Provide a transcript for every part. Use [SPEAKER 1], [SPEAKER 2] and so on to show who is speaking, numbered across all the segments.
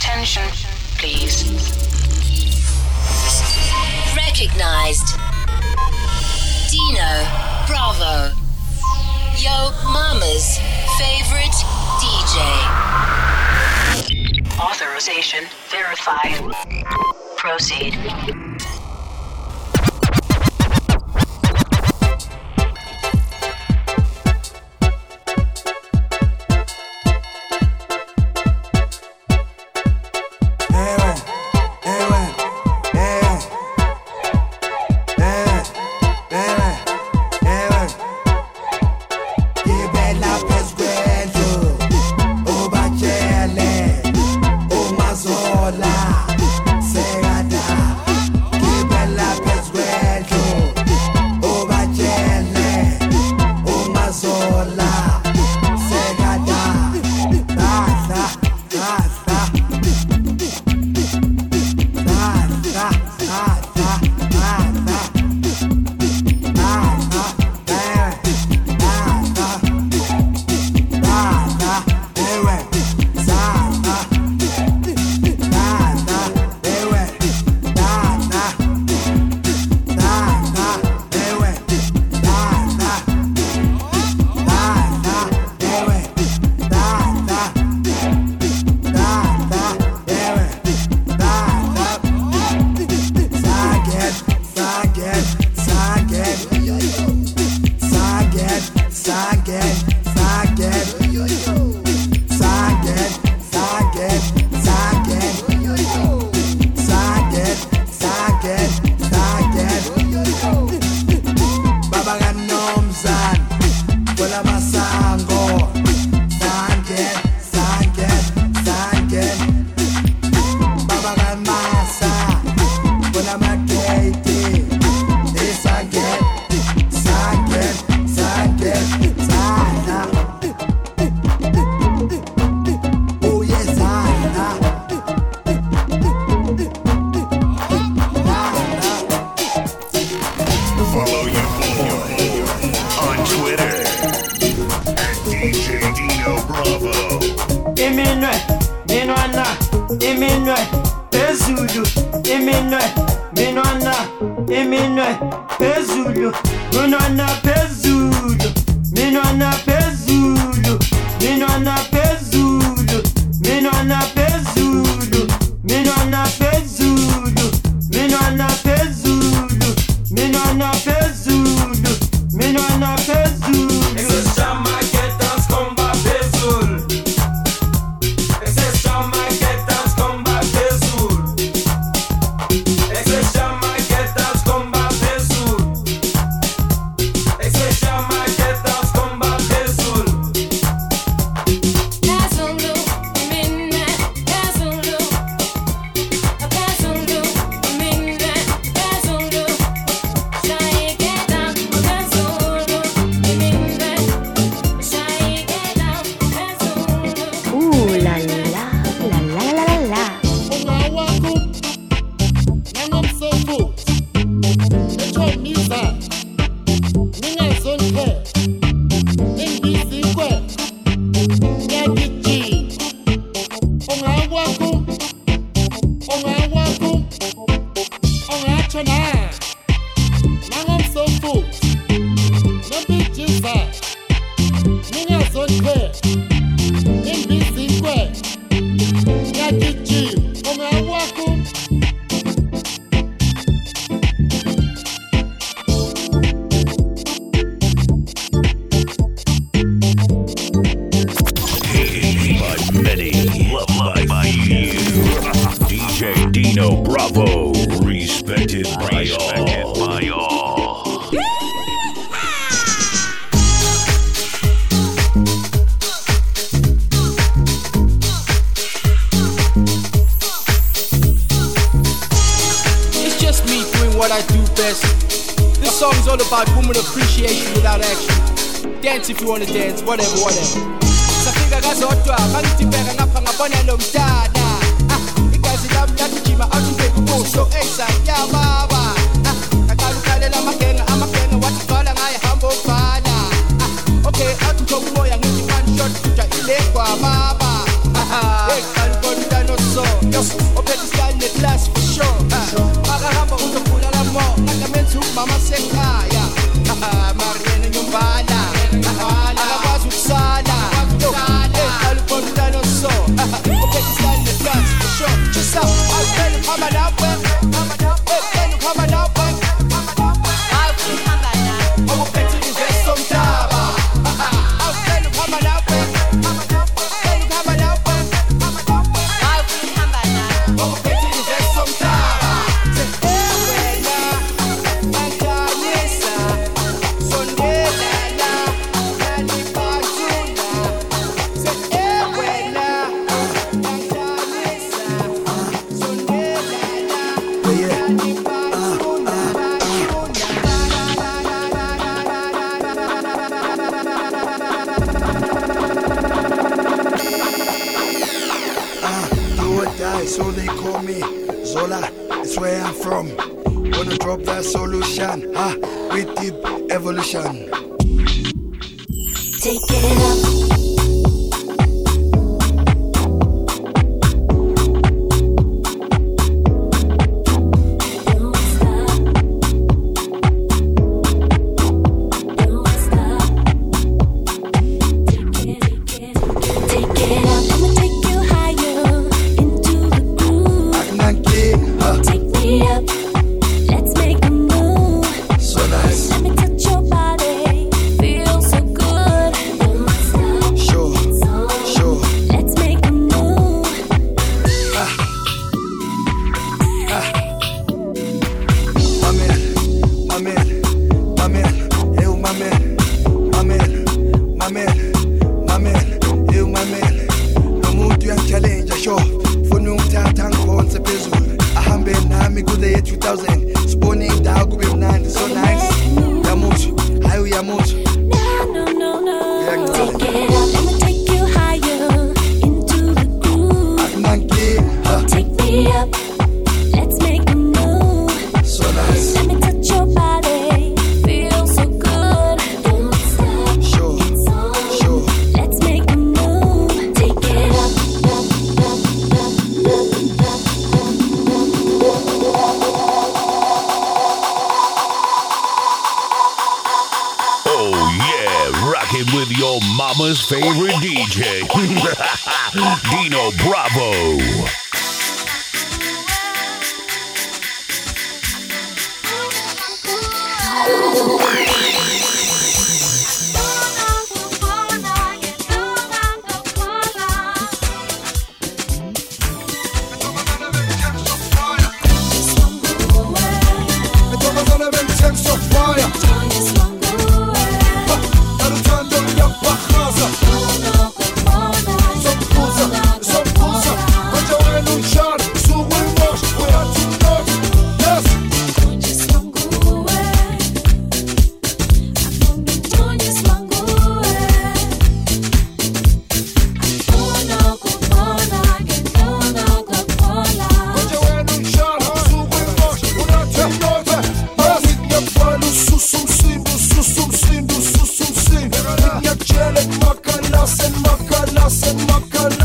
[SPEAKER 1] Attention, please.
[SPEAKER 2] Recognized. Dino Bravo. Yo Mama's favorite DJ.
[SPEAKER 1] Authorization verified. Proceed.
[SPEAKER 3] iminwe minwana iminwe phezulu iminwe minwana iminwe phezulu minuana phezulu minuana phezulu minuana phezulu minuana. phezulu
[SPEAKER 4] if you wanna dance, whatever, whatever. Safika ngabona lo mdada ah, igazi lami lagijima athi ngekubuso exact yababa ah, ngaqala ukhalela amagenga amagenga wathi gcwala ngayihamba obhala ah, okay one shot ile Vamos secar.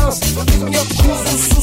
[SPEAKER 5] Deus, eu me acuso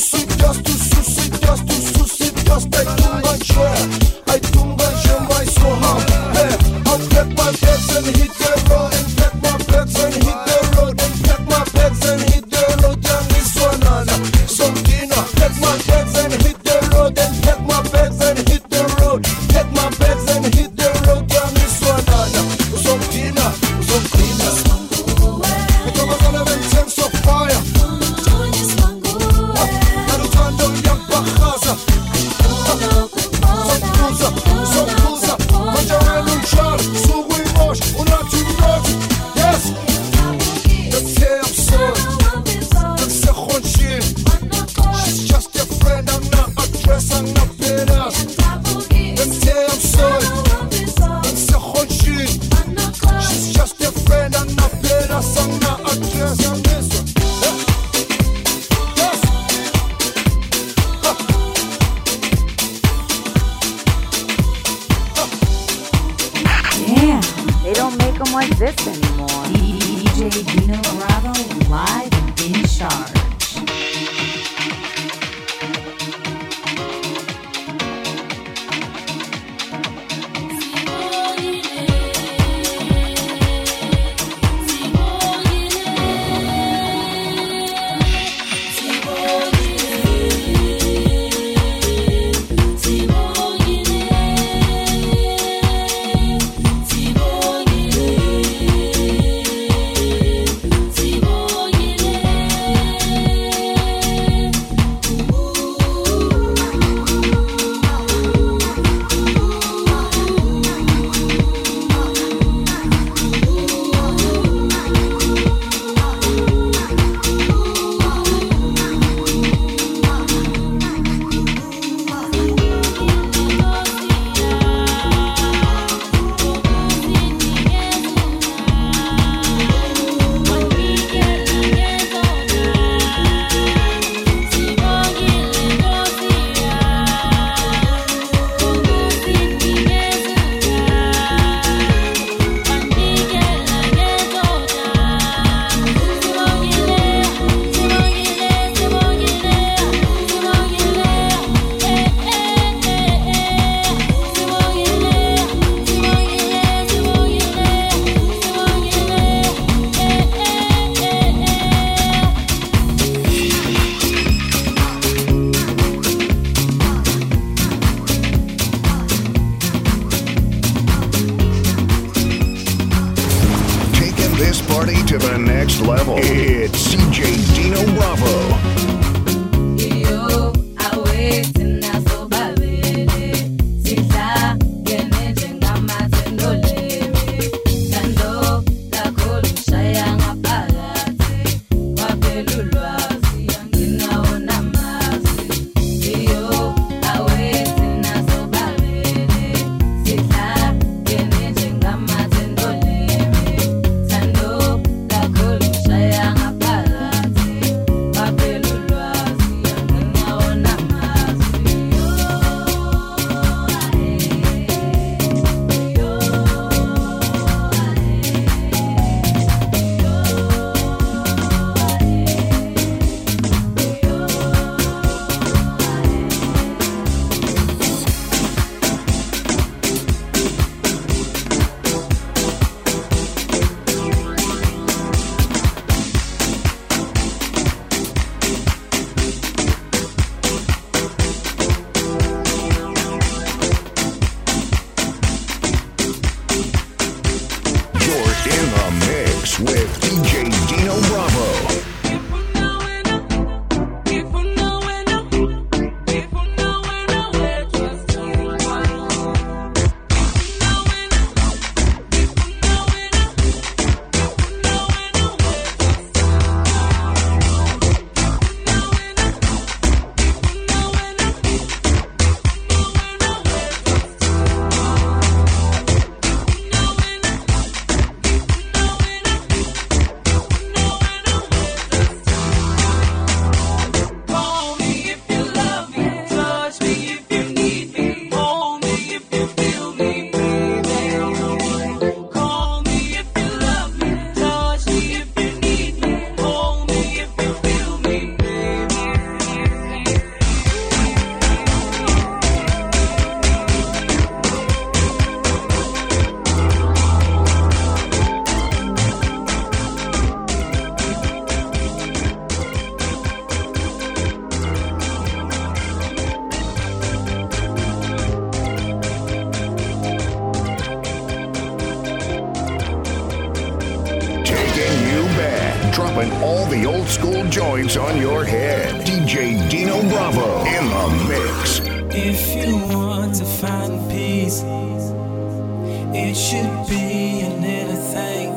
[SPEAKER 3] It should be an anything thing.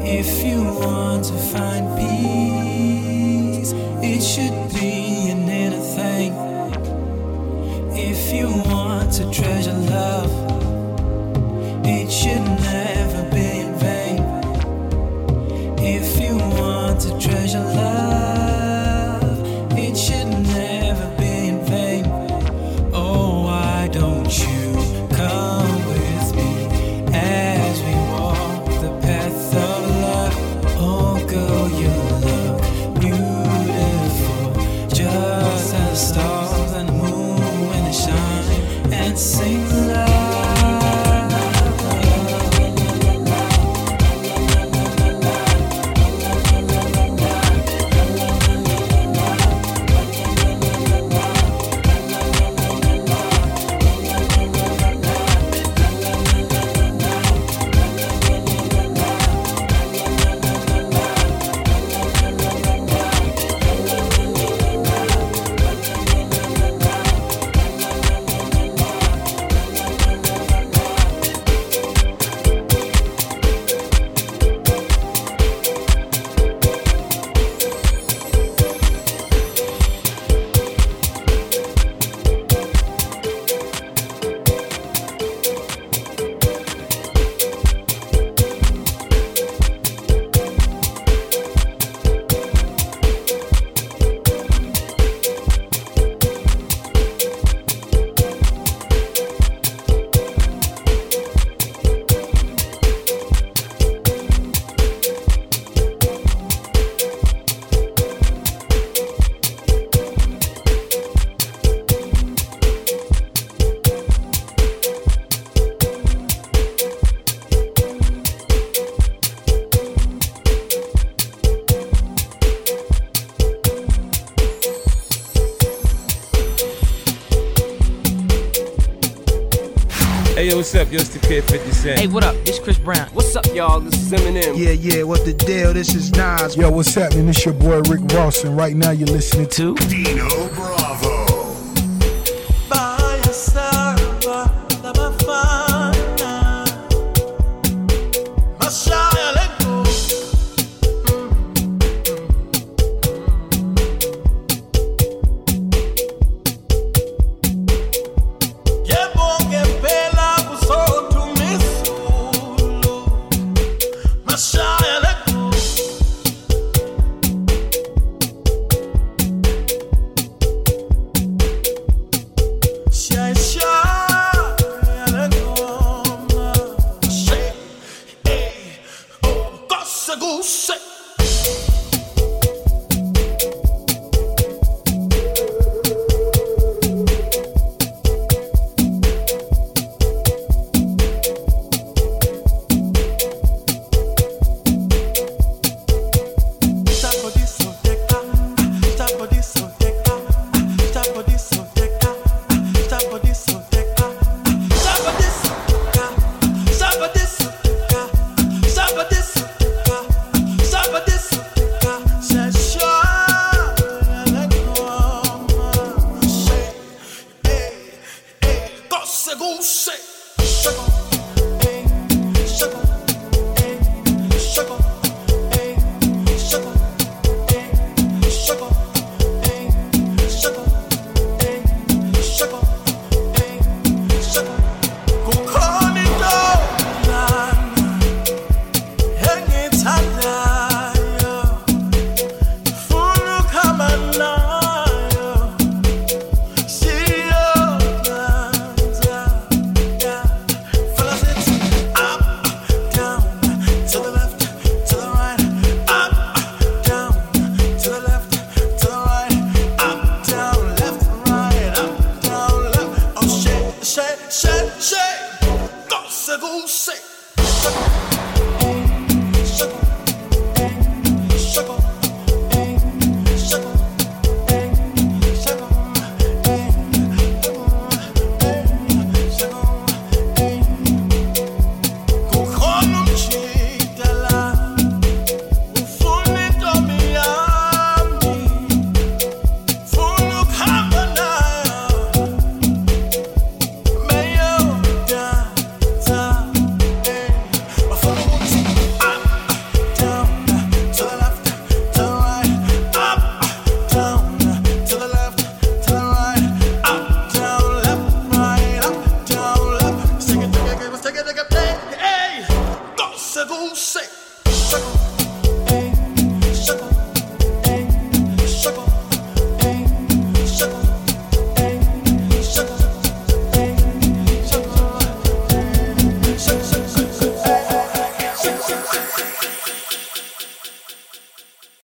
[SPEAKER 3] If you want to find peace, it should be an anything thing. If you want to treasure love, it should never.
[SPEAKER 6] Up? Yo, it's the kid 50 Cent. Hey,
[SPEAKER 7] what up? It's Chris Brown. What's up, y'all? This is Eminem.
[SPEAKER 6] Yeah, yeah,
[SPEAKER 8] what the deal? This is Nas.
[SPEAKER 9] Yo,
[SPEAKER 10] what's happening? It's your boy Rick Ross, and right now
[SPEAKER 9] you're listening to Dino
[SPEAKER 11] sugar.